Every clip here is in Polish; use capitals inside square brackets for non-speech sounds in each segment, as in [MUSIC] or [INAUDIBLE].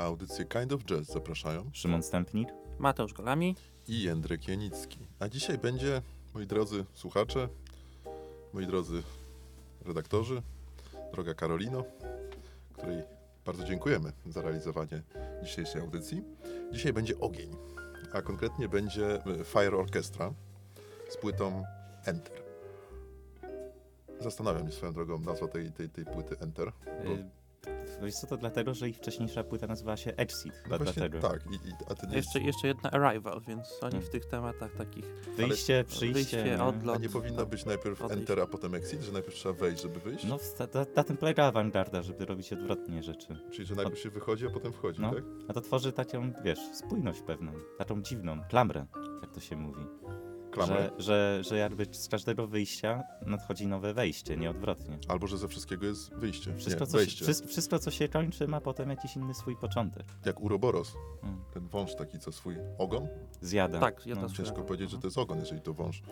Na audycję Kind of Jazz zapraszają Szymon Stępnik. Mateusz Golami. i Jędrek Janicki. A dzisiaj będzie, moi drodzy słuchacze, moi drodzy redaktorzy, droga Karolino, której bardzo dziękujemy za realizowanie dzisiejszej audycji. Dzisiaj będzie ogień, a konkretnie będzie e, Fire Orchestra z płytą Enter. Zastanawiam się swoją drogą nazwa tej, tej, tej płyty Enter. Bo, Y, Wiesz co, to dlatego, że ich wcześniejsza płyta nazywała się Exit. no dlatego. tak, i, i, a ty nie, Jeszcze, jeszcze jedna Arrival, więc oni Hmm. w tych tematach takich Wyjście, przyjście. wyjście, nie? a odlot. nie powinno być najpierw Odejść. Enter, a potem Exit, że najpierw trzeba wejść, żeby wyjść? No, na tym polega awangarda, żeby robić odwrotnie rzeczy. Czyli, że najpierw się wychodzi, a potem wchodzi, No. tak? A to tworzy taką, wiesz, spójność pewną, taką dziwną, klamrę, jak to się mówi. Że, że, że jakby z każdego wyjścia nadchodzi nowe wejście, nie odwrotnie. Albo, że ze wszystkiego jest wyjście, Wszystko, nie, co, wejście. się, wszystko, co się kończy, ma potem jakiś inny swój początek. Jak Uroboros, Mm. ten wąż taki, co swój ogon. Zjada. Tak, jedna no. Ciężko powiedzieć, że to jest ogon, jeżeli to wąż.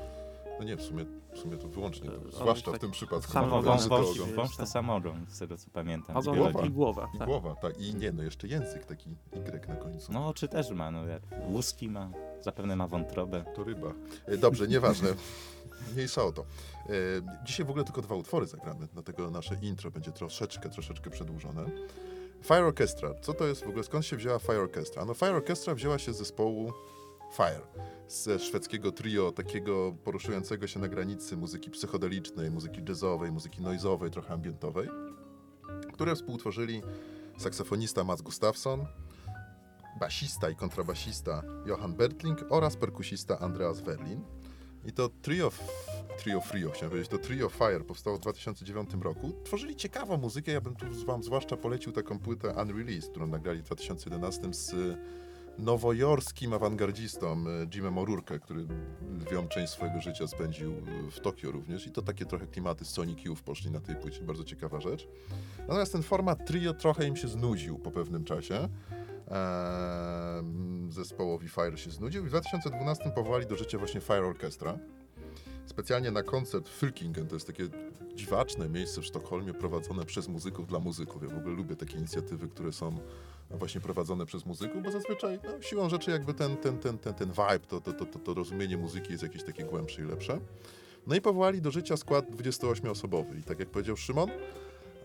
No nie, w sumie, w sumie to wyłącznie, E, to, on zwłaszcza w tak tym przypadku. samo No, Wąż wąż, to wąż, ogon. wąż to samogon, z tego co pamiętam. Ogon biologii. i głowa. I Tak. głowa, tak. I nie, no jeszcze język taki Y na końcu. No, oczy też ma, no jak łuski ma, zapewne ma wątrobę. To ryba. E, Dobrze, nieważne. [LAUGHS] Mniejsza o to. E, Dzisiaj w ogóle tylko dwa utwory zagramy, dlatego nasze intro będzie troszeczkę, troszeczkę przedłużone. Fire Orchestra. Co to jest w ogóle? Skąd się wzięła Fire Orchestra? No Fire Orchestra wzięła się z zespołu Fire. Ze szwedzkiego trio, takiego poruszającego się na granicy muzyki psychodelicznej, muzyki jazzowej, muzyki noizowej, trochę ambientowej, które współtworzyli saksofonista Mats Gustafsson, basista i kontrabasista Johan Bertling oraz perkusista Andreas Werlin. I to trio, trio Frio, chciałem powiedzieć, to trio Fire powstało w 2009 roku. Tworzyli ciekawą muzykę, ja bym tu wam zwłaszcza polecił taką płytę Unreleased, którą nagrali w 2011 z nowojorskim awangardzistą y, Jimem O'Rourke, który lwią część swojego życia spędził w Tokio również i to takie trochę klimaty Sonic Youth poszli na tej płycie, bardzo ciekawa rzecz. Natomiast ten format trio trochę im się znudził po pewnym czasie. Zespołowi Fire się znudził i w 2012 powołali do życia właśnie Fire Orchestra. Specjalnie na koncert Fylkingen, to jest takie dziwaczne miejsce w Sztokholmie prowadzone przez muzyków dla muzyków. Ja w ogóle lubię takie inicjatywy, które są właśnie prowadzone przez muzyków, bo zazwyczaj no, siłą rzeczy jakby ten, ten, ten, ten, ten vibe, to, to, to, to, to rozumienie muzyki jest jakieś takie głębsze i lepsze. No i powołali do życia skład 28-osobowy i tak jak powiedział Szymon,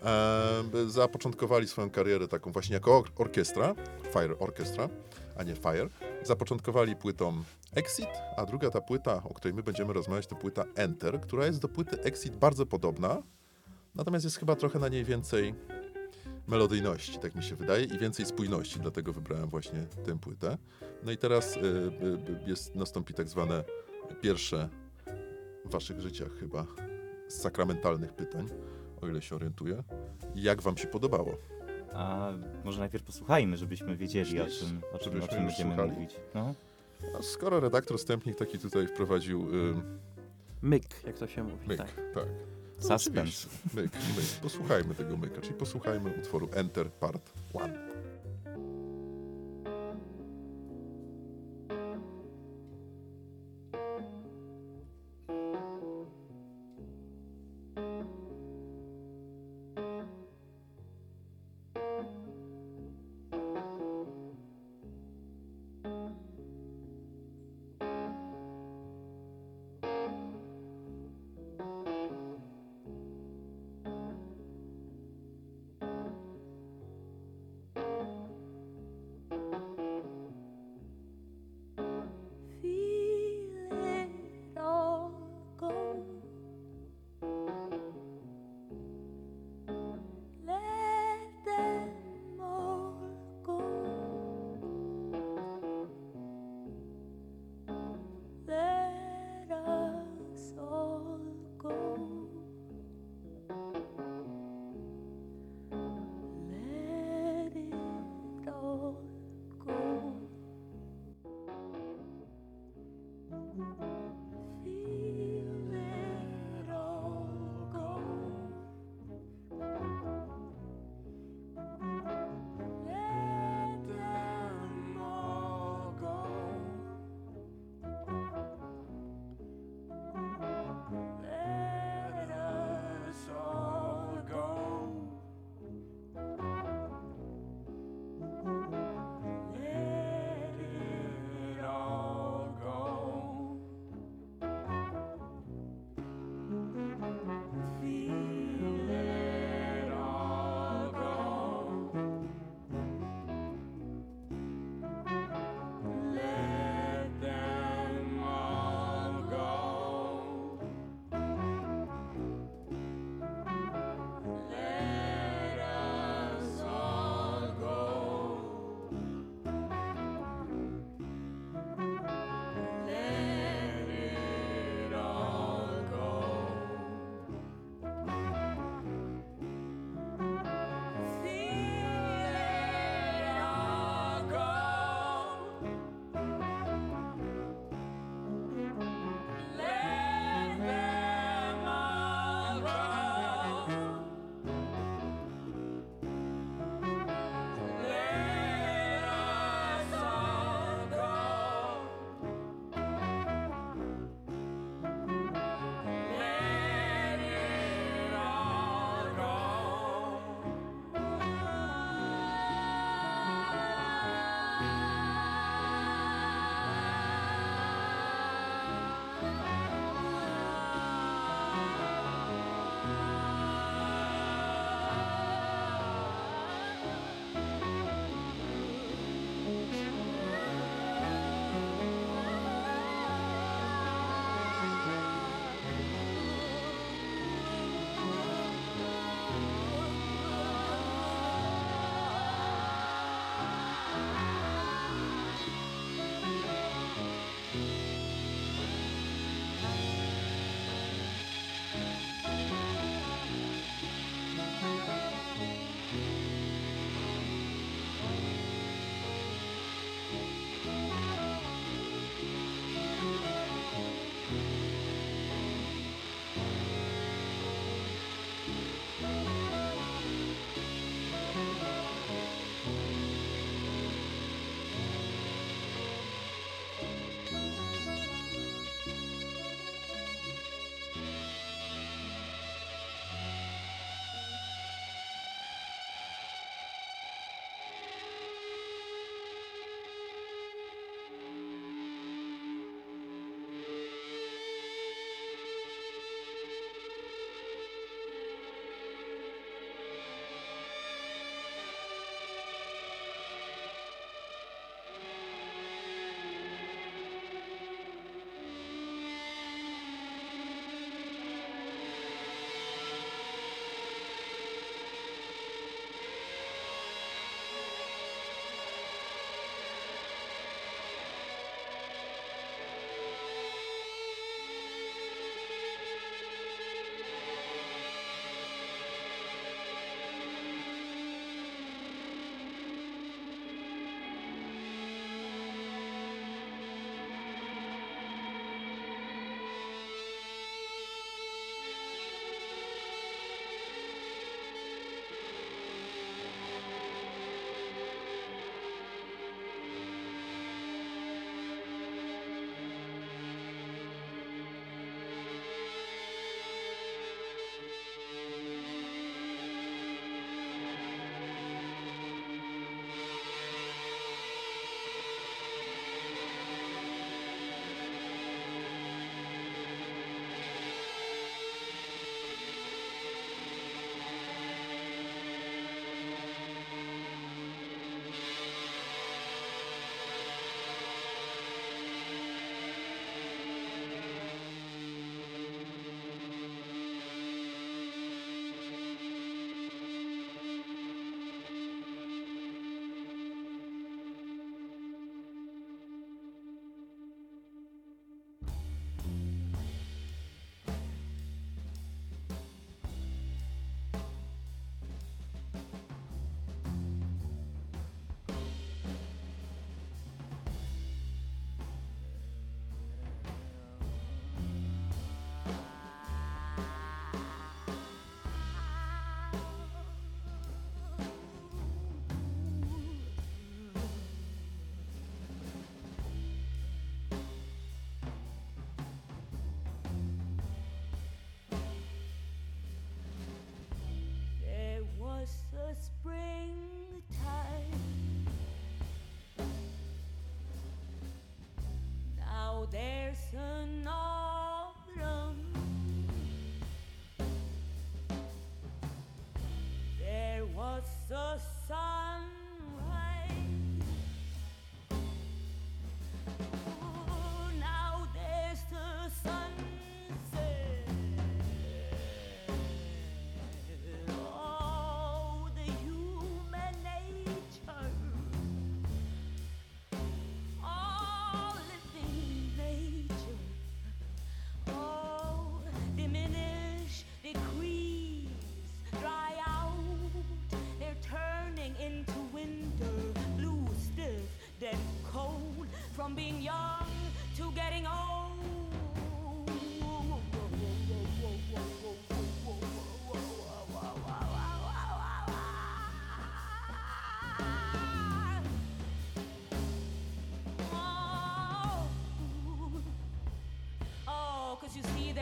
e, zapoczątkowali swoją karierę taką właśnie jako or- orkiestra, Fire Orchestra, a nie Fire. Zapoczątkowali płytą Exit, a druga ta płyta, o której my będziemy rozmawiać, to płyta Enter, która jest do płyty Exit bardzo podobna, natomiast jest chyba trochę na niej więcej melodyjności, tak mi się wydaje, i więcej spójności, dlatego wybrałem właśnie tę płytę. No i teraz y, y, y, jest, nastąpi tak zwane pierwsze w waszych życiach chyba sakramentalnych pytań, o ile się orientuję. Jak wam się podobało? A może najpierw posłuchajmy, żebyśmy wiedzieli, o czym, o czym, o czym będziemy słuchali? mówić. No. A skoro redaktor Stępnik taki tutaj wprowadził y, Myk, jak to się mówi. myk, Tak. tak. No Suspense. Myk, myk. Posłuchajmy tego myka, czyli posłuchajmy utworu Enter Part 1.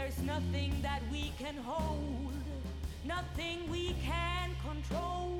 There's nothing that we can hold, nothing we can control.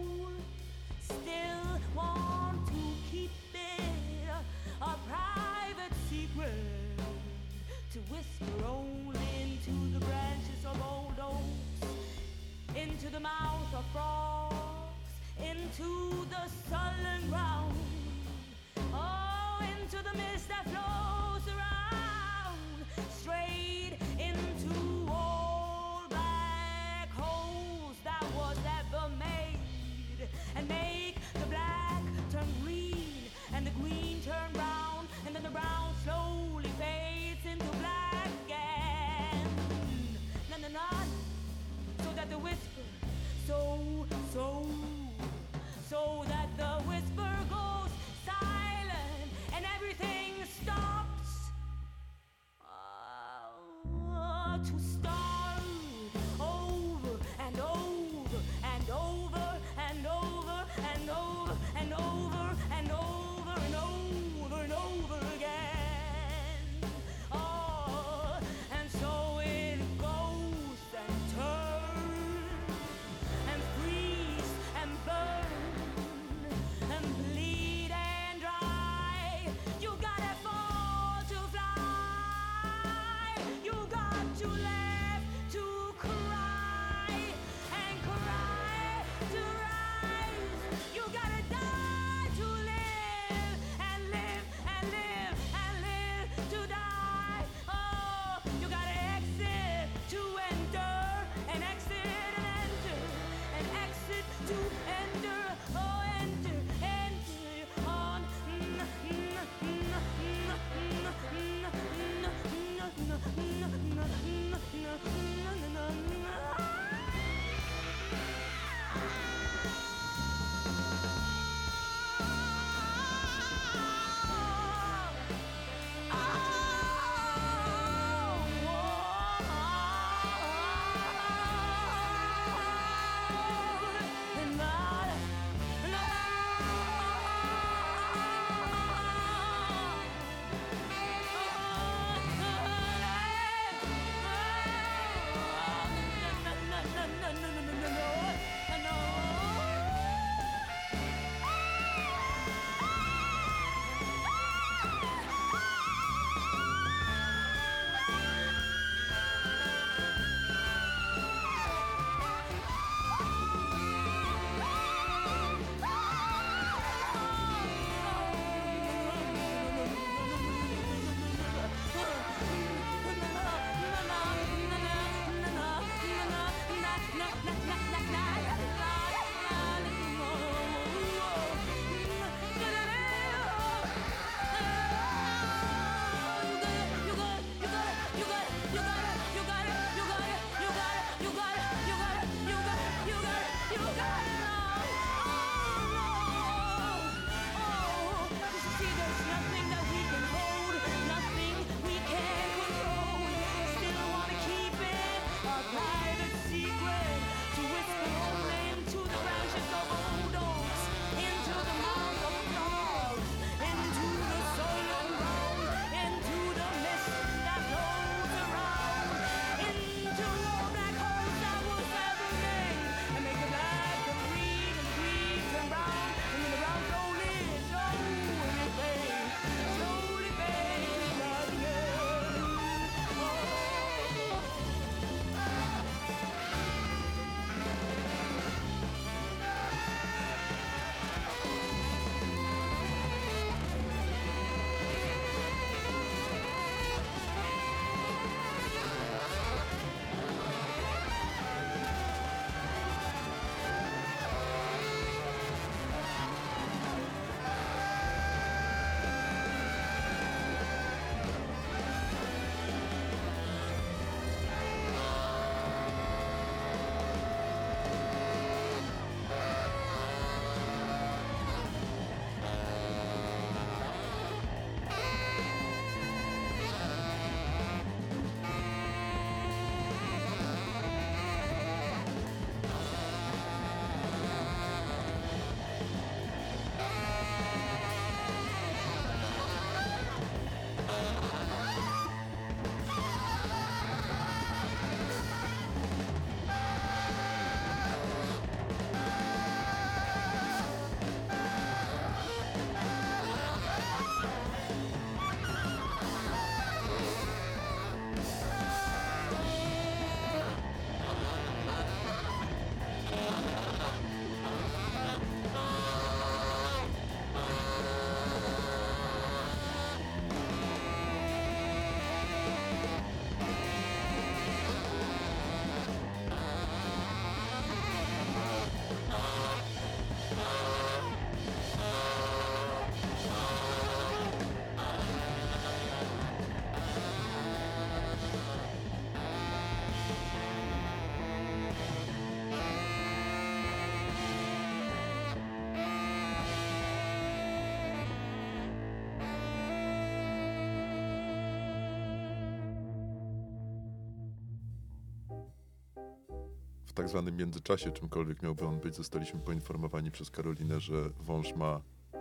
W tak zwanym międzyczasie, czymkolwiek miałby on być, zostaliśmy poinformowani przez Karolinę, że wąż ma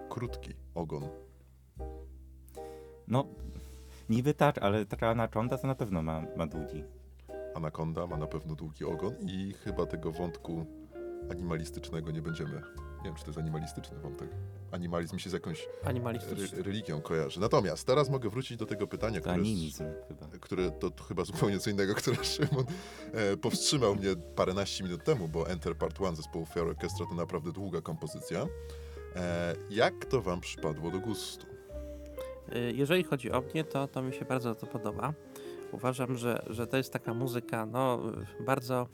krótki ogon. No, niby tak, ale taka anakonda to na pewno ma, ma długi. Anakonda ma na pewno długi ogon i chyba tego wątku animalistycznego nie będziemy. Nie wiem, czy to jest animalistyczny wątek. Animalizm się z jakąś re religią kojarzy. Natomiast teraz mogę wrócić do tego pytania, które, animizm chyba. które to, to chyba zupełnie co innego, [LAUGHS] które Szymon e, powstrzymał mnie paręnaście minut temu, bo Enter Part 1 zespołu Fair Orchestra to naprawdę długa kompozycja. E, jak to wam przypadło do gustu? Y, Jeżeli chodzi o mnie, to, to mi się bardzo to podoba. Uważam, że, że to jest taka muzyka no, bardzo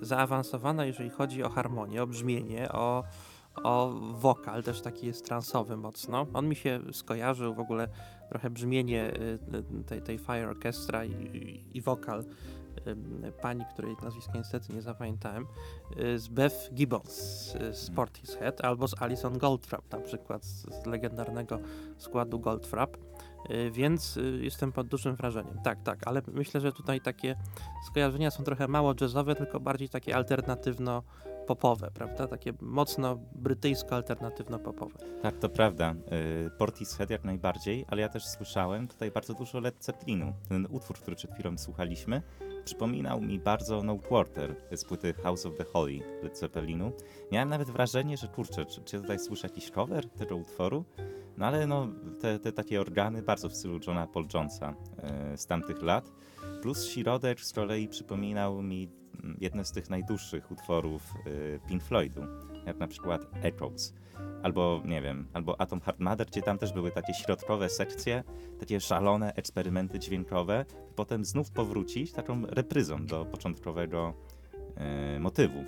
zaawansowana, jeżeli chodzi o harmonię, o brzmienie, o, o wokal, też taki jest transowy mocno. On mi się skojarzył w ogóle trochę brzmienie y, y, tej, tej Fire Orchestra i, i, i wokal y, pani, której nazwiska niestety nie zapamiętałem, y, z Beth Gibbons y, z Portishead albo z Alison Goldfrapp na przykład z, legendarnego składu Goldfrapp, y, więc y, jestem pod dużym wrażeniem. Tak, tak, ale myślę, że tutaj takie skojarzenia są trochę mało jazzowe, tylko bardziej takie alternatywno-popowe, prawda? Takie mocno brytyjsko-alternatywno-popowe. Tak, to prawda. Y, Portishead jak najbardziej, ale ja też słyszałem tutaj bardzo dużo Led Zeppelinu. Ten utwór, który przed chwilą słuchaliśmy, przypominał mi bardzo Notewater z płyty House of the Holy Led Zeppelinu. Miałem nawet wrażenie, że kurczę, czy, czy tutaj słyszę jakiś cover tego utworu? No ale no, te, te takie organy bardzo w stylu Johna Paul Jonesa y, z tamtych lat. Plus środek z kolei przypominał mi mm, jedne z tych najdłuższych utworów y, Pink Floydu, jak na przykład Echoes albo nie wiem, albo Atom Heart Mother, gdzie tam też były takie środkowe sekcje, takie szalone eksperymenty dźwiękowe, potem znów powrócić taką repryzą do początkowego e, motywu.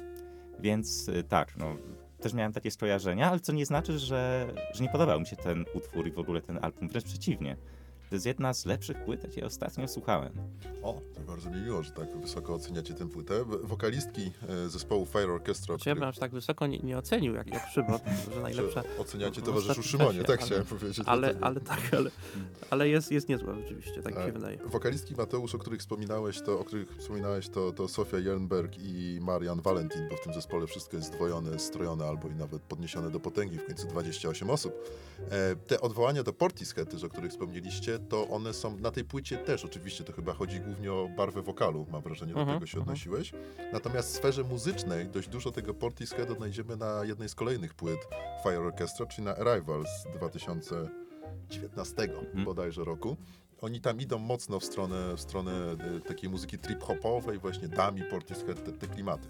Więc e, tak, no, też miałem takie skojarzenia, ale co nie znaczy, że, że nie podobał mi się ten utwór i w ogóle ten album, wręcz przeciwnie. To jest jedna z lepszych płyt, jakie ostatnio słuchałem. O, to bardzo mi miło, że tak wysoko oceniacie tę płytę. Wokalistki e, zespołu Fire Orchestra, Czy ja bym aż tak wysoko nie, nie ocenił, jak, jak Szymon, że najlepsza... że oceniacie towarzyszu Szymonie, czasie, tak ale- chciałem powiedzieć. Ale, ale tak, ale, ale jest, jest niezła rzeczywiście, tak mi E, się wydaje. Wokalistki Mateusz, o których wspominałeś, to, o których wspominałeś, to, to Sofia Jernberg i Marian Valentin, bo w tym zespole wszystko jest zdwojone, strojone albo i nawet podniesione do potęgi, w końcu 28 osób. E, te odwołania do Portishead, o których wspomnieliście, to one są na tej płycie też, oczywiście to chyba chodzi głównie o barwę wokalu, mam wrażenie, do Mhm, tego się mhm. odnosiłeś. Natomiast w sferze muzycznej dość dużo tego Portishead odnajdziemy na jednej z kolejnych płyt Fire Orchestra, czyli na Arrival z 2019 Mhm. bodajże roku. Oni tam idą mocno w stronę, w stronę e, takiej muzyki trip-hopowej, właśnie Dami, Portishead, te, te klimaty.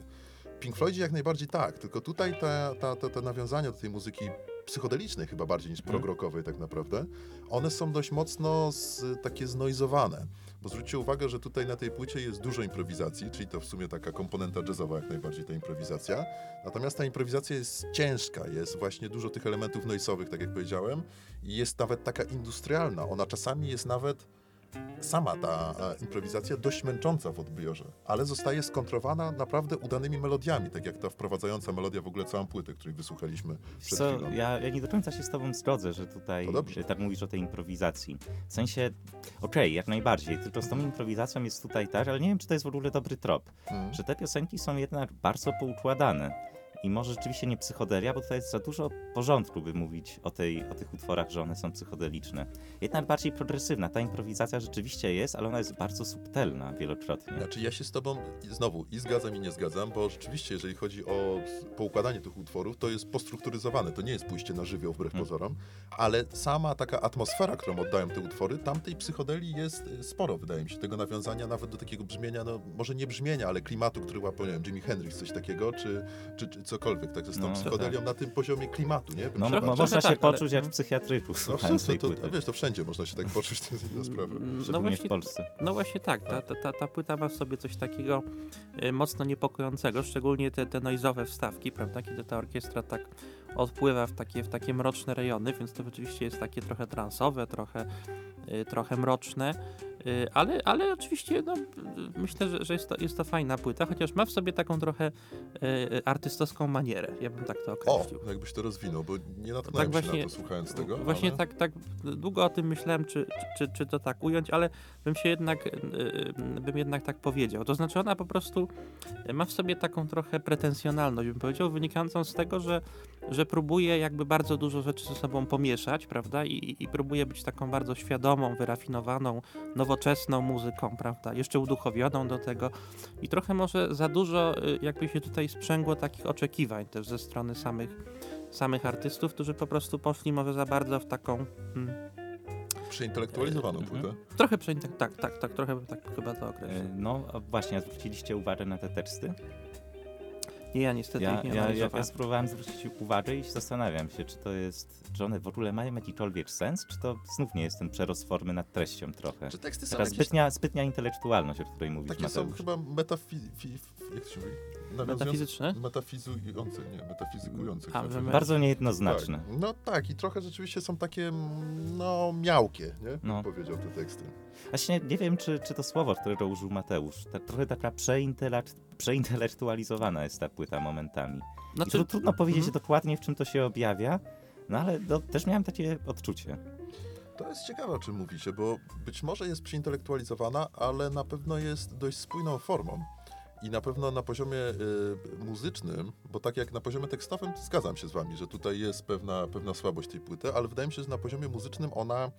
Pink Floydzi jak najbardziej tak, tylko tutaj ta, ta, ta, te nawiązania do tej muzyki psychodelicznej chyba bardziej niż Mhm. prog-rockowej tak naprawdę, one są dość mocno z, takie znojzowane. Bo zwróćcie uwagę, że tutaj na tej płycie jest dużo improwizacji, czyli to w sumie taka komponenta jazzowa jak najbardziej ta improwizacja. Natomiast ta improwizacja jest ciężka, jest właśnie dużo tych elementów noisowych, tak jak powiedziałem, i jest nawet taka industrialna. Ona czasami jest nawet sama ta e, improwizacja dość męcząca w odbiorze, ale zostaje skontrowana naprawdę udanymi melodiami, tak jak ta wprowadzająca melodia w ogóle całą płytę, której wysłuchaliśmy przed Co, chwilą. ja, ja nie do końca się z tobą zgodzę, że tutaj dobrze. e, tak mówisz o tej improwizacji. W sensie, okej, jak najbardziej, tylko z tą improwizacją jest tutaj tak, ale nie wiem, czy to jest w ogóle dobry trop. Mm. Że te piosenki są jednak bardzo poukładane. I może rzeczywiście nie psychodelia, bo tutaj jest za dużo porządku, by mówić o, tej, o tych utworach, że one są psychodeliczne. Jednak bardziej progresywna. Ta improwizacja rzeczywiście jest, ale ona jest bardzo subtelna wielokrotnie. Znaczy ja się z tobą znowu i zgadzam i nie zgadzam, bo rzeczywiście jeżeli chodzi o poukładanie tych utworów, to jest postrukturyzowane, to nie jest pójście na żywioł wbrew Hmm. pozorom, ale sama taka atmosfera, którą oddają te utwory, tamtej psychodeli jest y, sporo, wydaje mi się, tego nawiązania nawet do takiego brzmienia, no może nie brzmienia, ale klimatu, który łapał, nie wiem, Jimi Hendrix, coś takiego, czy, czy, czy cokolwiek, także z tą No, psychodelią na tym poziomie klimatu, nie? No, trochę można się tak, ale- poczuć jak w psychiatryku, no, słuchając to, wiesz, to wszędzie można się tak poczuć, to jest inna sprawa. No właśnie, w Polsce. No właśnie tak, ta, ta, ta, ta płyta ma w sobie coś takiego y, mocno niepokojącego, szczególnie te, te noizowe wstawki, prawda, kiedy ta orkiestra tak odpływa w takie, w takie mroczne rejony, więc to rzeczywiście jest takie trochę transowe, trochę, y, trochę mroczne. Y, Ale, ale oczywiście no, myślę, że, że jest, to, jest to fajna płyta, chociaż ma w sobie taką trochę y, artystowską manierę, ja bym tak to O, określił. jakbyś to rozwinął, bo nie natknąłem Tak się właśnie- na to słuchając tego. Właśnie ale... tak, tak długo o tym myślałem, czy, czy, czy to tak ująć, ale bym się jednak, bym jednak tak powiedział. To znaczy ona po prostu ma w sobie taką trochę pretensjonalność, bym powiedział, wynikającą z tego, że, że próbuje jakby bardzo dużo rzeczy ze sobą pomieszać, prawda? I, i- próbuje być taką bardzo świadomą, wyrafinowaną, nowoczesną muzyką, prawda? Jeszcze uduchowioną do tego. I trochę może za dużo y, jakby się tutaj sprzęgło takich oczekiwań też ze strony samych samych artystów, którzy po prostu poszli może za bardzo w taką mm, Przeintelektualizowaną Mhm. płytę. trochę przejść, tak, tak, tak, trochę bym tak chyba to określił. E, No właśnie, a zwróciliście uwagę na te teksty? Nie, ja niestety Ja, ich nie ja, ja, ja spróbowałem zwrócić uwagę i zastanawiam się, czy to jest, czy one w ogóle mają jakikolwiek sens, czy to znów nie jest ten przerost formy nad treścią trochę. Czy teksty są Taka jakieś zbytnia, zbytnia intelektualność, o której mówisz, takie są Mateusz. chyba metafi... fi- jak to się mówi? Nawiązujące- Metafizyczne? Metafizujące, nie, metafizykujące. A. Bardzo niejednoznaczne. Tak. No tak, i trochę rzeczywiście są takie, no, miałkie, nie? No. No. Powiedział te teksty. Właśnie nie wiem, czy, czy to słowo, którego użył Mateusz, tak, trochę taka przeintelekt, przeintelektualizowana jest ta płyta momentami. Znaczy, tu trudno powiedzieć mhm. dokładnie, w czym to się objawia, no ale no, też miałem takie odczucie. To jest ciekawe, o czym mówicie, bo być może jest przeintelektualizowana, ale na pewno jest dość spójną formą. I na pewno na poziomie y, muzycznym, bo tak jak na poziomie tekstowym, zgadzam się z wami, że tutaj jest pewna, pewna słabość tej płyty, ale wydaje mi się, że na poziomie muzycznym ona,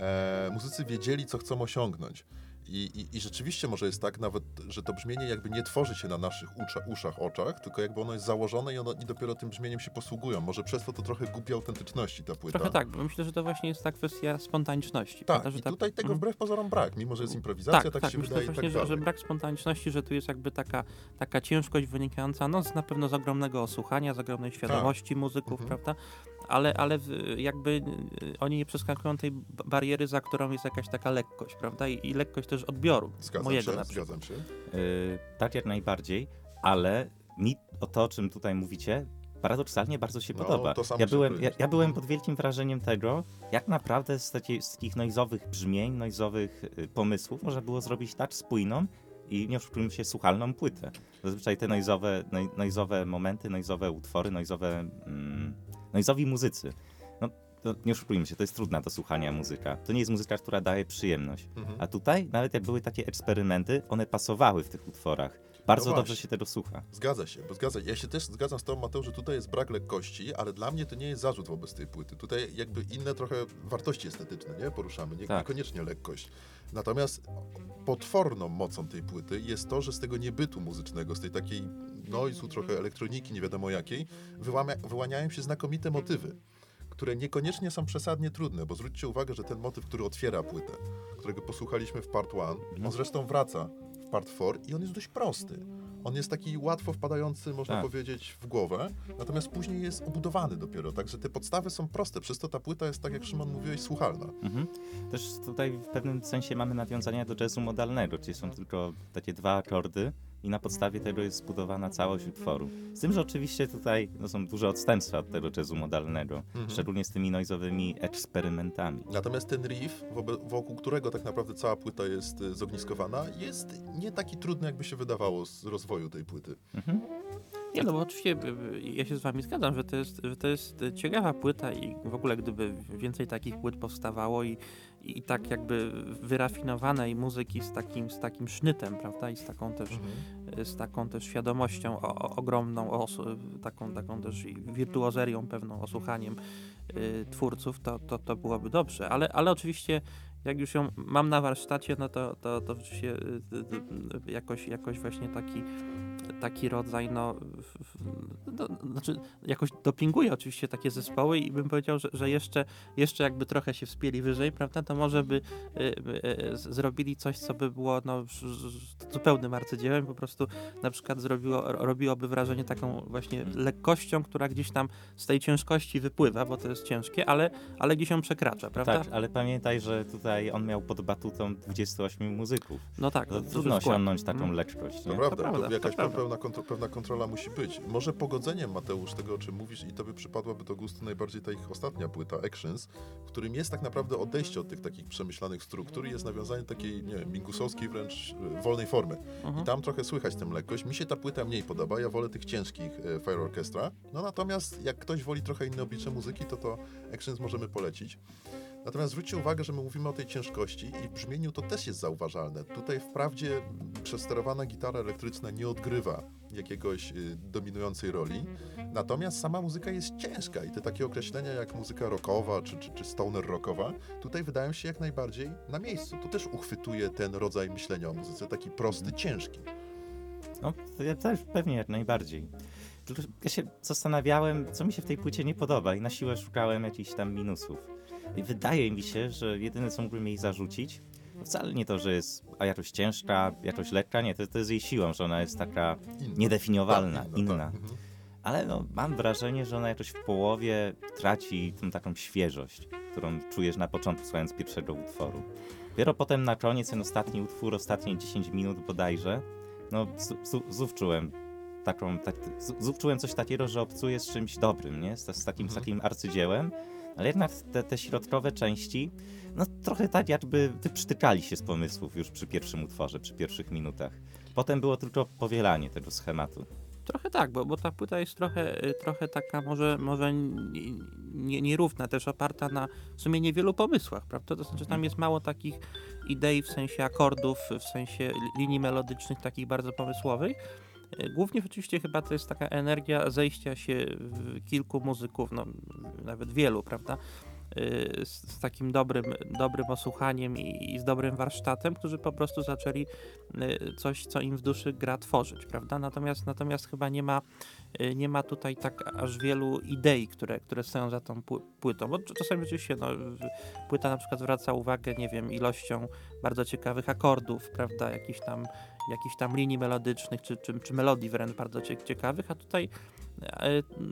e, muzycy wiedzieli, co chcą osiągnąć. I, i, I rzeczywiście może jest tak nawet, że to brzmienie jakby nie tworzy się na naszych usza, uszach, oczach, tylko jakby ono jest założone i, ono, i dopiero tym brzmieniem się posługują. Może przez to to trochę gubi autentyczności ta płyta. Trochę tak, bo myślę, że to właśnie jest ta kwestia spontaniczności. Tak, prawda, i ta- tutaj tego Mhm. wbrew pozorom brak, mimo że jest improwizacja, tak, tak, tak, się myślę wydaje właśnie, tak że, że brak spontaniczności, że tu jest jakby taka, taka ciężkość wynikająca no, z, na pewno z ogromnego osłuchania, z ogromnej świadomości muzyków, Mhm. prawda? Ale, ale jakby y, oni nie przeskakują tej bariery, za którą jest jakaś taka lekkość, prawda? I, i lekkość też odbioru Zgadzam mojego się, na przykład. zgadzam się. Yy, tak jak najbardziej, ale mi o to, o czym tutaj mówicie, paradoksalnie bardzo się No, podoba. Ja byłem, ja, ja byłem pod wielkim wrażeniem tego, jak naprawdę z, takiej, z takich noizowych brzmień, noizowych y, pomysłów można było zrobić tak spójną i nie oszukujmy się, słuchalną płytę. Zazwyczaj te noizowe, noizowe momenty, noizowe utwory, noizowe, mm, noizowi muzycy. No, to nie oszukujmy się, to jest trudna do słuchania muzyka. To nie jest muzyka, która daje przyjemność. Mhm. A tutaj, nawet jak były takie eksperymenty, one pasowały w tych utworach. Bardzo No dobrze się tego słucha. Zgadza się, bo zgadza Ja się też zgadzam z tobą, Mateusz, że tutaj jest brak lekkości, ale dla mnie to nie jest zarzut wobec tej płyty. Tutaj jakby inne trochę wartości estetyczne, nie? Poruszamy, nie, Tak. niekoniecznie lekkość. Natomiast potworną mocą tej płyty jest to, że z tego niebytu muzycznego, z tej takiej noizu, trochę elektroniki, nie wiadomo jakiej, wyłamia, wyłaniają się znakomite motywy, które niekoniecznie są przesadnie trudne, bo zwróćcie uwagę, że ten motyw, który otwiera płytę, którego posłuchaliśmy w part 1, on zresztą wraca w part 4 i on jest dość prosty. On jest taki łatwo wpadający, można Tak. powiedzieć, w głowę, natomiast później jest obudowany dopiero, także te podstawy są proste, przez to ta płyta jest, tak jak Szymon mówiłeś, słuchalna. Mhm. Też tutaj w pewnym sensie mamy nawiązania do jazzu modalnego, gdzie są tylko takie dwa akordy i na podstawie tego jest zbudowana całość utworu. Z tym, że oczywiście tutaj no, są duże odstępstwa od tego jazzu modalnego, Mhm. szczególnie z tymi noizowymi eksperymentami. Natomiast ten riff, wokół którego tak naprawdę cała płyta jest y, zogniskowana, jest nie taki trudny, jakby się wydawało z rozwoju tej płyty. Mhm. Nie, no bo oczywiście y, y, ja się z wami zgadzam, że to jest, że to jest ciekawa płyta i w ogóle gdyby więcej takich płyt powstawało i, i tak jakby wyrafinowanej muzyki z takim, z takim sznytem, prawda, i z taką też, y, z taką też świadomością o, o, ogromną, o, taką, taką też wirtuozerią pewną, osłuchaniem y, twórców, to, to, to byłoby dobrze, ale, ale oczywiście jak już ją mam na warsztacie, no to, to, to rzeczywiście y, y, y, jakoś, jakoś właśnie taki taki rodzaj, no, w, w, no, znaczy jakoś dopinguje oczywiście takie zespoły i bym powiedział, że, że jeszcze, jeszcze jakby trochę się wspięli wyżej, prawda, to może by y, y, y, zrobili coś, co by było no, zupełnym arcydziełem, po prostu na przykład zrobiło, robiłoby wrażenie taką właśnie lekkością, która gdzieś tam z tej ciężkości wypływa, bo to jest ciężkie, ale, ale gdzieś ją przekracza, prawda? Tak, ale pamiętaj, że tutaj on miał pod batutą 28 muzyków. No tak, To duży trudno osiągnąć taką Mm. lekkość. To prawda, to, prawda, to jakaś prawda. Pewna, kontro, pewna kontrola musi być. Może pogodzeniem, Mateusz, tego o czym mówisz i tobie przypadłaby do gustu najbardziej ta ich ostatnia płyta, Actions, w którym jest tak naprawdę odejście od tych takich przemyślanych struktur i jest nawiązanie takiej, nie wiem, mingusowskiej wręcz e, wolnej formy. I tam trochę słychać tę lekkość. Mi się ta płyta mniej podoba, ja wolę tych ciężkich e, Fire Orchestra. No natomiast jak ktoś woli trochę inne oblicze muzyki, to to Actions możemy polecić. Natomiast zwróćcie uwagę, że my mówimy o tej ciężkości i w brzmieniu to też jest zauważalne. Tutaj wprawdzie przesterowana gitara elektryczna nie odgrywa jakiegoś y, dominującej roli, natomiast sama muzyka jest ciężka i te takie określenia jak muzyka rockowa czy, czy, czy stoner rockowa tutaj wydają się jak najbardziej na miejscu. To też uchwytuje ten rodzaj myślenia o muzyce, taki prosty, ciężki. No, ja też pewnie jak najbardziej. Ja się zastanawiałem, co mi się w tej płycie nie podoba i na siłę szukałem jakichś tam minusów. I wydaje mi się, że jedyne, co mógłbym jej zarzucić, to wcale nie to, że jest a jakoś ciężka, jakoś lekka, nie, to, to jest jej siłą, że ona jest taka niedefiniowalna, Tak, inna. tak. Mhm. Ale no, mam wrażenie, że ona jakoś w połowie traci tą taką świeżość, którą czujesz na początku, słuchając pierwszego utworu. Dopiero potem na koniec, ten ostatni utwór, ostatnie 10 minut bodajże, no znów czułem taką, tak, z- znów czułem coś takiego, że obcuję z czymś dobrym, nie? Z, z, takim, z takim arcydziełem, ale jednak te, te środkowe części, no trochę tak jakby wyprztykali się z pomysłów już przy pierwszym utworze, przy pierwszych minutach. Potem było tylko powielanie tego schematu. Trochę tak, bo, bo ta płyta jest trochę, y, trochę taka może, może nie- nie- nierówna, też oparta na w sumie niewielu pomysłach, prawda? To znaczy tam jest mało takich idei w sensie akordów, w sensie li- linii melodycznych takich bardzo pomysłowych. Y, Głównie oczywiście chyba to jest taka energia zejścia się w kilku muzyków, no nawet wielu, prawda? Y, Z, z takim dobrym, dobrym osłuchaniem i, i z dobrym warsztatem, którzy po prostu zaczęli y, coś, co im w duszy gra tworzyć, prawda? Natomiast, natomiast chyba nie ma, nie ma tutaj tak aż wielu idei, które, które stoją za tą pły- płytą, bo czasami oczywiście no, płyta na przykład zwraca uwagę, nie wiem, ilością bardzo ciekawych akordów, prawda, jakichś tam, jakichś tam linii melodycznych, czy, czy, czy melodii wręcz bardzo cie- ciekawych, a tutaj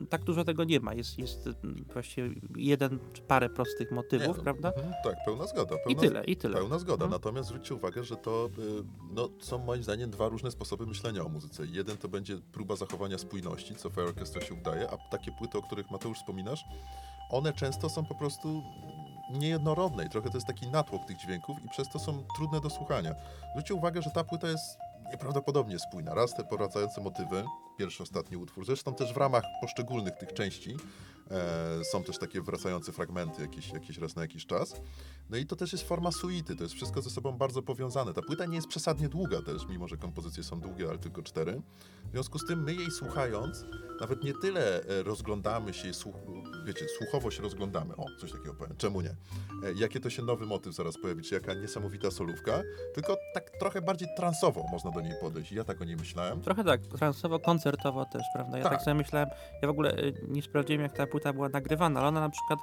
tak dużo tego nie ma. Jest, jest mm, właściwie jeden czy parę prostych motywów, Nie, no, prawda? mhm, tak, pełna zgoda. I Pełna, tyle, i tyle. Pełna zgoda. Mhm. Natomiast zwróćcie uwagę, że to y, no, są moim zdaniem dwa różne sposoby myślenia o muzyce. Jeden to będzie próba zachowania spójności, co Fire Orchestra się udaje, a takie płyty, o których Mateusz wspominasz, one często są po prostu niejednorodne i trochę to jest taki natłok tych dźwięków i przez to są trudne do słuchania. Zwróćcie uwagę, że ta płyta jest nieprawdopodobnie spójna. Raz te powracające motywy, pierwszy, ostatni utwór, zresztą też w ramach poszczególnych tych części są też takie wracające fragmenty jakieś, jakieś raz na jakiś czas. No i to też jest forma suity, to jest wszystko ze sobą bardzo powiązane. Ta płyta nie jest przesadnie długa też, mimo że kompozycje są długie, ale tylko cztery. W związku z tym my jej słuchając, nawet nie tyle e, rozglądamy się, słuch, wiecie, słuchowo się rozglądamy, o, coś takiego powiem, czemu nie? E, jakie to się nowy motyw zaraz pojawi, czy jaka niesamowita solówka, tylko tak trochę bardziej transowo można do niej podejść. Ja tak o niej myślałem. Trochę tak, transowo-koncertowo też, prawda? Ja tak. Tak. sobie myślałem, ja w ogóle nie sprawdziłem jak ta płyta była nagrywana, ale ona na przykład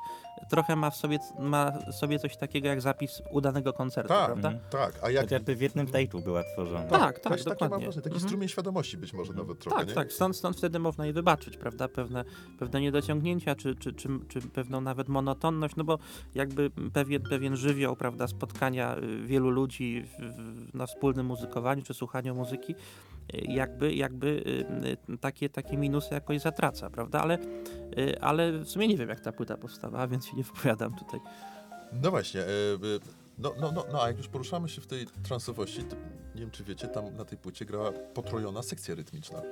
trochę ma w sobie, ma sobie coś takiego jak zapis udanego koncertu, Tak. prawda? Mhm. Tak, a Jak jak... jakby w jednym take'u była tworzona. Tak, tak, Właśnie takie mam dokładnie. wrażenie, taki Mhm. strumień świadomości być może nawet trochę, Tak, nie? tak, stąd, stąd wtedy można je wybaczyć, prawda? Pewne, pewne niedociągnięcia, czy, czy, czy, czy pewną nawet monotonność, no bo jakby pewien, pewien żywioł, prawda, spotkania y, wielu ludzi w, w, na wspólnym muzykowaniu, czy słuchaniu muzyki, jakby, jakby y, y, takie, takie minusy jakoś zatraca, prawda? Ale, y, ale w sumie nie wiem, jak ta płyta powstawała, [LAUGHS] więc się nie wypowiadam tutaj. No właśnie, e, e, no, no, no, no a jak już poruszamy się w tej transowości, nie wiem czy wiecie, tam na tej płycie grała potrojona sekcja rytmiczna.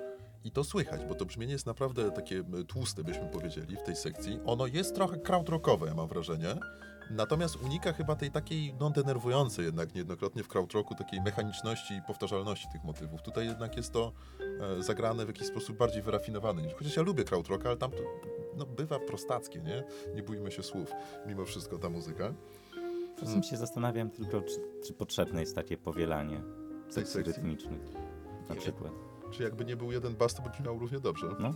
I to słychać, bo to brzmienie jest naprawdę takie e, tłuste, byśmy powiedzieli, w tej sekcji. Ono jest trochę krautrockowe, ja mam wrażenie. Natomiast unika chyba tej takiej, no denerwującej jednak niejednokrotnie w krautrocku, takiej mechaniczności i powtarzalności tych motywów. Tutaj jednak jest to e, zagrane w jakiś sposób bardziej wyrafinowany niż, chociaż ja lubię krautrock, ale tam to no, bywa prostackie, nie? Nie bójmy się słów, mimo wszystko ta muzyka. Czasem się zastanawiam tylko, czy, czy potrzebne jest takie powielanie sekcji rytmicznych. Na przykład. Czy jakby nie był jeden bas, to by brzmiał równie dobrze? No.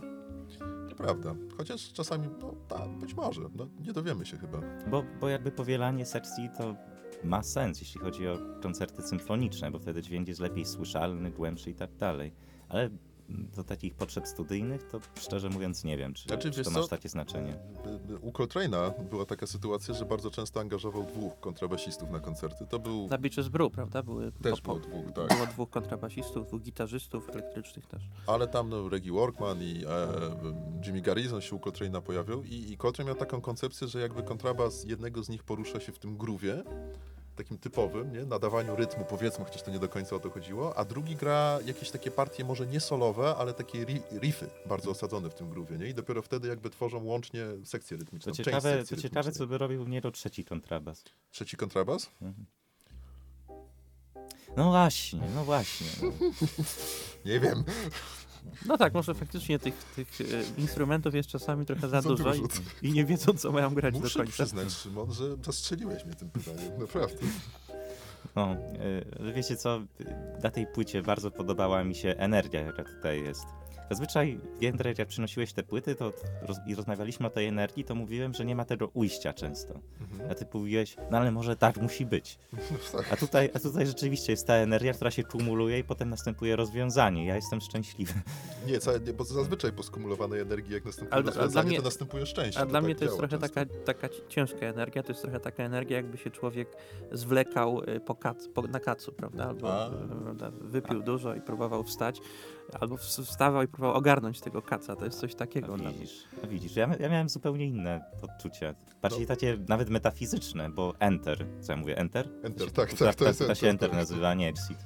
Nieprawda. Chociaż czasami, no tak, być może. No, nie dowiemy się chyba. Bo, bo jakby powielanie sekcji to ma sens, jeśli chodzi o koncerty symfoniczne, bo wtedy dźwięk jest lepiej słyszalny, głębszy i tak dalej. Ale do takich potrzeb studyjnych, to szczerze mówiąc nie wiem, czy, Znaczy, czy to co? masz takie znaczenie. Y, y, U Coltrane'a była taka sytuacja, że bardzo często angażował dwóch kontrabasistów na koncerty. To był... Na Beaches Brew, prawda? Były Też po- było dwóch, tak. Było dwóch kontrabasistów, dwóch gitarzystów elektrycznych też. Ale tam no, Reggie Workman i e, Jimmy Garrison się u Coltrane'a pojawił i, i Coltrane miał taką koncepcję, że jakby kontrabas jednego z nich porusza się w tym groove'ie, takim typowym, nie? nadawaniu rytmu powiedzmy, chociaż to nie do końca o to chodziło, a drugi gra jakieś takie partie może nie solowe, ale takie ri- riffy bardzo osadzone w tym groove'ie, nie? I dopiero wtedy jakby tworzą łącznie sekcję rytmiczną. To ciekawe, to ciekawe, co by robił nie do trzeci kontrabas. Trzeci kontrabas? No właśnie, no właśnie. No. Nie wiem. No tak, może faktycznie tych, tych e, instrumentów jest czasami trochę za, Za dużo, dużo. I, i nie wiedzą, co mają grać do Muszę końca. przyznać, Szymon, że zastrzeliłeś mnie tym pytaniem, naprawdę. No, y, wiecie co, na tej płycie bardzo podobała mi się energia, jaka tutaj jest. Zazwyczaj, Jędrek, jak przynosiłeś te płyty to roz, i rozmawialiśmy o tej energii, to mówiłem, że nie ma tego ujścia często. Mhm. A ty mówiłeś, no ale może tak musi być. [LAUGHS] A tutaj, a tutaj rzeczywiście jest ta energia, która się kumuluje i potem następuje rozwiązanie. Ja jestem szczęśliwy. [LAUGHS] Nie, ca- nie, bo zazwyczaj po skumulowanej energii, jak następuje rozwiązanie, dla mnie- to następuje szczęście. A dla tak mnie to jest trochę często. taka, taka ciężka energia, to jest trochę taka energia, jakby się człowiek zwlekał y, po kac, po, na kacu, prawda? Albo A. prawda, wypił dużo i próbował wstać, albo ws- wstawał i próbował ogarnąć tego kaca. To jest coś takiego. A widzisz, a widzisz ja, ja miałem zupełnie inne odczucia. Bardziej takie nawet metafizyczne, bo enter, co ja mówię, enter? Enter, To tak, się- tak, to jest to się enter tak. nazywa, nie exit.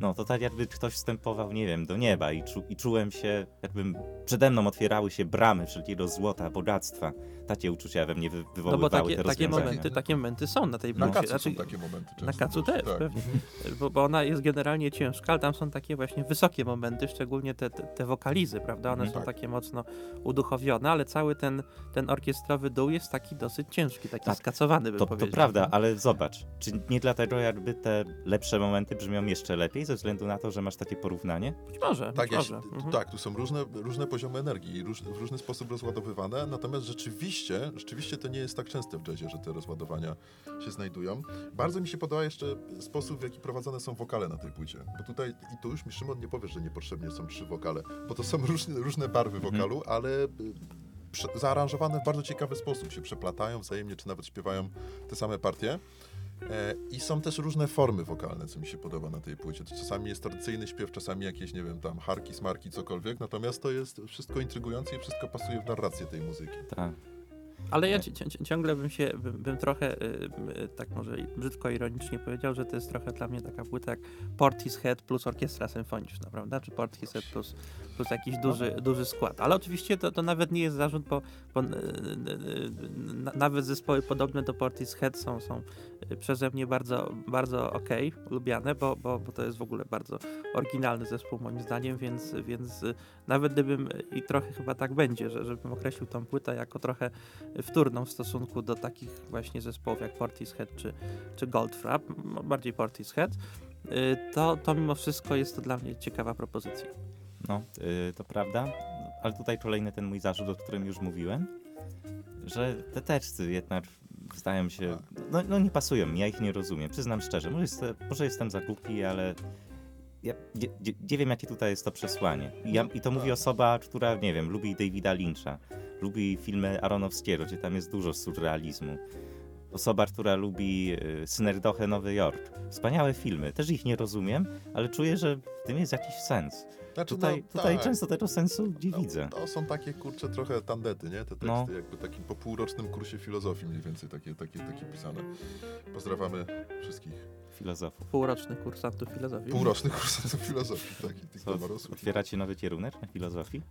No to tak jakby ktoś wstępował, nie wiem, do nieba i, czu, i czułem się, jakbym przede mną otwierały się bramy wszelkiego złota, bogactwa. Takie uczucia we mnie wy, No wywoływały bo takie, te takie, momenty, takie momenty są na tej Na płycie. kacu Znaczy, są takie momenty często. Na kacu też, tak. pewnie. [LAUGHS] Bo, bo ona jest generalnie ciężka, ale tam są takie właśnie wysokie momenty, szczególnie te, te, te wokalizy, prawda? One Mhm. są Tak. takie mocno uduchowione, ale cały ten, ten orkiestrowy dół jest taki dosyć ciężki, taki Tak. skacowany bym To, to powiedział. prawda, ale zobacz, czy nie dlatego jakby te lepsze momenty brzmią jeszcze lepiej, ze względu na to, że masz takie porównanie? Być może, Tak, być ja się, może. Mhm. tak, tu są różne, różne poziomy energii, i róż, w różny sposób rozładowywane, natomiast rzeczywiście, rzeczywiście to nie jest tak częste w jazzie, że te rozładowania się znajdują. Bardzo mi się podoba jeszcze sposób, w jaki prowadzone są wokale na tej płycie, bo tutaj, i tu już mi Szymon nie powiesz, że niepotrzebnie są trzy wokale, bo to są [LAUGHS] różne, różne barwy Mhm. wokalu, ale y, zaaranżowane w bardzo ciekawy sposób, się przeplatają wzajemnie, czy nawet śpiewają te same partie. E, I są też różne formy wokalne, co mi się podoba na tej płycie. To czasami jest tradycyjny śpiew, czasami jakieś, nie wiem, tam harki, smarki, cokolwiek, natomiast to jest wszystko intrygujące i wszystko pasuje w narrację tej muzyki. Tak. Ale ja ci- ci- ciągle bym się, bym, bym trochę, y, y, tak może brzydko ironicznie powiedział, że to jest trochę dla mnie taka płyta jak Portishead plus orkiestra symfoniczna, prawda? Czy Portishead plus, plus jakiś duży, duży skład. Ale oczywiście to, to nawet nie jest zarzut, bo, bo y, y, na- nawet zespoły podobne do Portishead są, są przeze mnie bardzo, bardzo okej, lubiane, bo, bo, bo to jest w ogóle bardzo oryginalny zespół moim zdaniem, więc, więc nawet gdybym, i trochę chyba tak będzie, że żebym określił tą płytę jako trochę wtórną w stosunku do takich właśnie zespołów jak Portishead czy, czy Goldfrapp, bardziej Portishead, to, to mimo wszystko jest to dla mnie ciekawa propozycja. No, y, to prawda. Ale tutaj kolejny ten mój zarzut, o którym już mówiłem, że te teksty jednak zdają się, no, no nie pasują ja ich nie rozumiem, przyznam szczerze. Może, jest, może jestem za głupi, ale ja nie, nie, wiem, jakie tutaj jest to przesłanie. Ja, I to mówi osoba, która, nie wiem, lubi Davida Lyncha, lubi filmy Aronowskiego, gdzie tam jest dużo surrealizmu. Osoba, która lubi y, Synerdoche Nowy Jork. Wspaniałe filmy, też ich nie rozumiem, ale czuję, że w tym jest jakiś sens. Znaczy, Tutaj, no, tutaj tak, często tego sensu nie no, widzę. To są takie, kurcze, trochę tandety, nie? Te teksty, No. jakby takim po półrocznym kursie filozofii mniej więcej takie, takie, takie pisane. Pozdrawiamy wszystkich. Filozofów. Półroczny kursantów filozofii. Półroczny kurs filozofii, tak, i tych Co, otwieracie nowy kierunek na filozofii?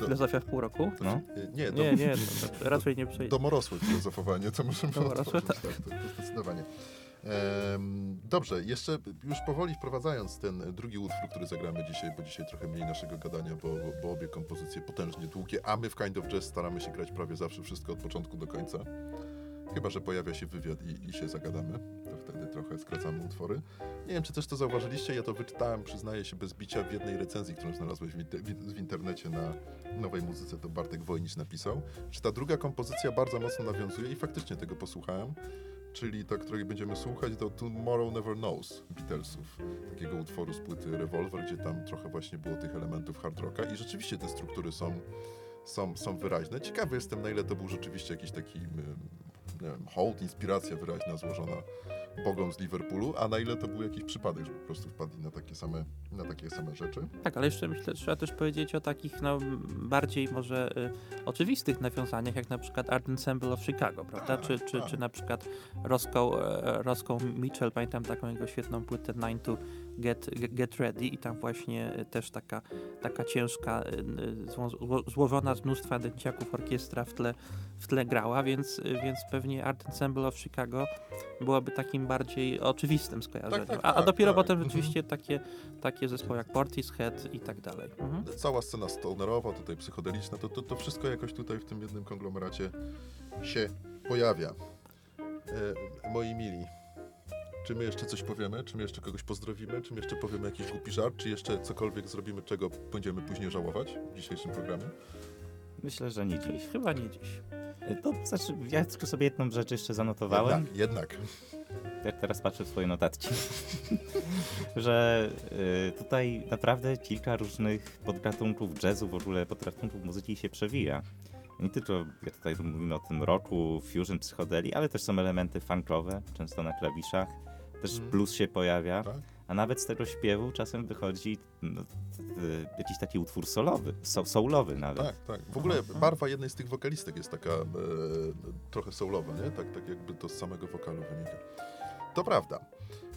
Filozofia w pół roku? No. Y, Nie, Nie, dom- nie, to, to raczej nie przejdzie. Domorosłe filozofowanie, to możemy Domorosłe, otworzyć, tak, to, to zdecydowanie. Em, dobrze, jeszcze już powoli wprowadzając ten drugi utwór, który zagramy dzisiaj, bo dzisiaj trochę mniej naszego gadania, bo, bo obie kompozycje potężnie długie, a my w Kind of Jazz staramy się grać prawie zawsze wszystko od początku do końca. Chyba, że pojawia się wywiad i, i się zagadamy, to wtedy trochę skracamy utwory. Nie wiem, czy też to zauważyliście, ja to wyczytałem, przyznaję się, bez bicia w jednej recenzji, którą znalazłeś w, w internecie na nowej muzyce, to Bartek Wojnicz napisał, że ta druga kompozycja bardzo mocno nawiązuje i faktycznie tego posłuchałem czyli ta, której będziemy słuchać, to Tomorrow Never Knows Beatlesów, takiego utworu z płyty Revolver, gdzie tam trochę właśnie było tych elementów hard rocka i rzeczywiście te struktury są, są, są wyraźne. Ciekawy jestem, na ile to był rzeczywiście jakiś taki nie wiem, hołd, inspiracja wyraźna złożona bogom z Liverpoolu, a na ile to był jakiś przypadek, że po prostu wpadli na takie same, na takie same rzeczy. Tak, ale jeszcze myślę, trzeba też powiedzieć o takich no, bardziej może y, oczywistych nawiązaniach, jak na przykład Art Ensemble of Chicago, prawda? Tak, czy, czy, tak. czy na przykład Roscoe, e, Roscoe Mitchell, pamiętam taką jego świetną płytę Nine to Get, Get Ready i tam właśnie y, też taka, taka ciężka, y, zło, zło- złożona z mnóstwa dęciaków orkiestra w tle, w tle grała, więc, więc pewnie Art Ensemble of Chicago byłoby takim bardziej oczywistym skojarzeniem. tak, a, a tak, dopiero tak. potem Mhm. rzeczywiście takie, takie zespoły jak Portishead i tak dalej. Mhm. Cała scena stonerowa, tutaj psychodeliczna, to, to, to wszystko jakoś tutaj w tym jednym konglomeracie się pojawia. E, moi mili, czy my jeszcze coś powiemy? Czy my jeszcze kogoś pozdrowimy? Czy my jeszcze powiemy jakiś głupi żart? Czy jeszcze cokolwiek zrobimy, czego będziemy później żałować w dzisiejszym programie? Myślę, że nie dziś. Chyba nie dziś. To znaczy, ja tylko sobie jedną rzecz jeszcze zanotowałem. Jednak, jednak. Jak teraz patrzę w swoje notatki, [LAUGHS] że y, tutaj naprawdę kilka różnych podgatunków jazzu, w ogóle podgatunków muzyki się przewija. Nie tylko, jak tutaj mówimy o tym rocku, fusion, psychodeli, ale też są elementy funkowe, często na klawiszach. Też Mm. blues się pojawia, Tak. A nawet z tego śpiewu czasem wychodzi no, jakiś taki utwór solowy, so, soulowy nawet. Tak, tak. W ogóle barwa jednej z tych wokalistek jest taka e, trochę soulowa, nie? Tak, tak jakby to z samego wokalu wynika. To prawda.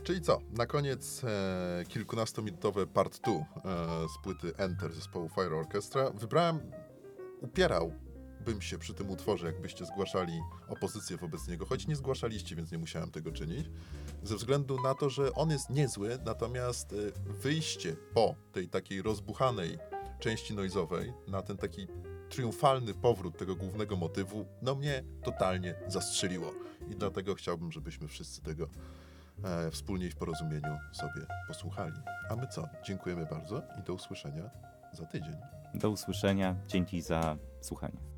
Czyli co? Na koniec e, kilkunastominutowe part 2 e, z płyty Enter zespołu Fire Orchestra. Wybrałem, upierałbym się przy tym utworze, jakbyście zgłaszali opozycję wobec niego, choć nie zgłaszaliście, więc nie musiałem tego czynić, ze względu na to, że on jest niezły, natomiast e, wyjście po tej takiej rozbuchanej części noizowej na ten taki triumfalny powrót tego głównego motywu, no mnie totalnie zastrzeliło. I dlatego chciałbym, żebyśmy wszyscy tego e, wspólnie i w porozumieniu sobie posłuchali. A my co? Dziękujemy bardzo i do usłyszenia za tydzień. Do usłyszenia, dzięki za słuchanie.